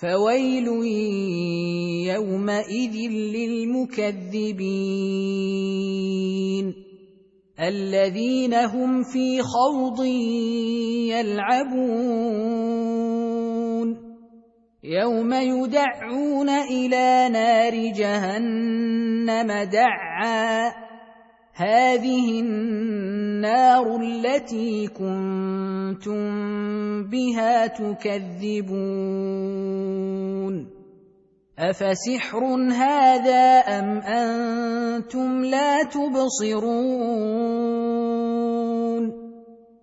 فويل يومئذ للمكذبين. الذين هم في خوض يلعبون. يوم يدعون إلى نار جهنم دعا. هذه النار التي كنتم بها تكذبون. أفسحر هذا أم أنتم لا تبصرون؟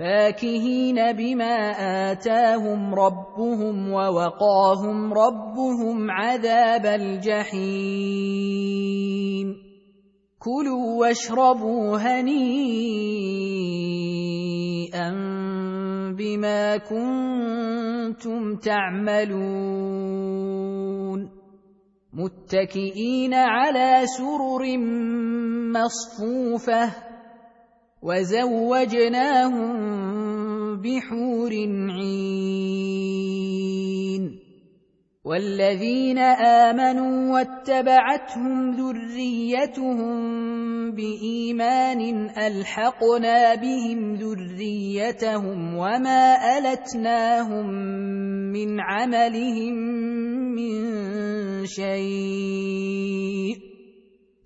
فاكهين بما آتاهم ربهم ووقاهم ربهم عذاب الجحيم. كلوا واشربوا هنيئا بما كنتم تعملون. متكئين على سرر مصفوفة وزوجناهم بحور عين والذين آمنوا واتبعتهم ذريتهم بإيمان ألحقنا بهم ذريتهم وما ألتناهم من عملهم من شيء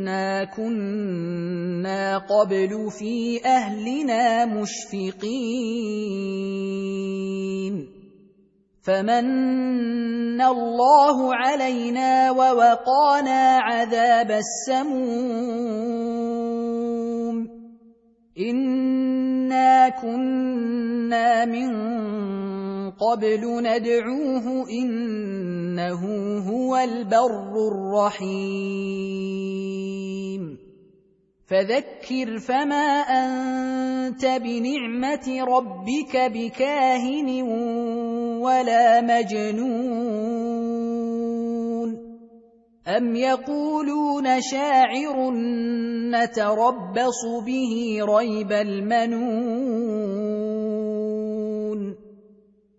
انا كنا قبل في أهلنا مشفقين. فمن الله علينا ووقانا عذاب السموم. إنا كنا من قبل ندعوه إنه هو البر الرحيم. فذكر فما أنت بنعمة ربك بكاهن ولا مجنون أم يقولون شاعر نتربص به ريب المنون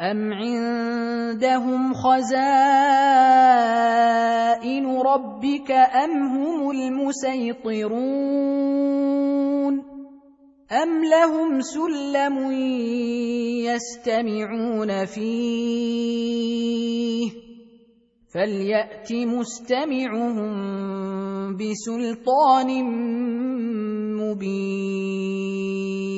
ام عندهم خزائن ربك ام هم المسيطرون ام لهم سلم يستمعون فيه فليات مستمعهم بسلطان مبين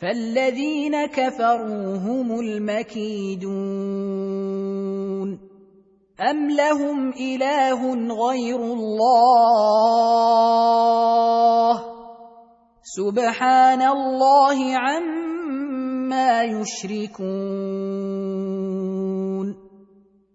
فالذين كفروا هم المكيدون ام لهم اله غير الله سبحان الله عما يشركون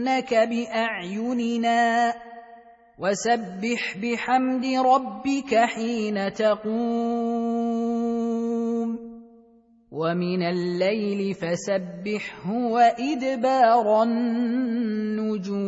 فانك باعيننا وسبح بحمد ربك حين تقوم ومن الليل فسبحه وادبار النجوم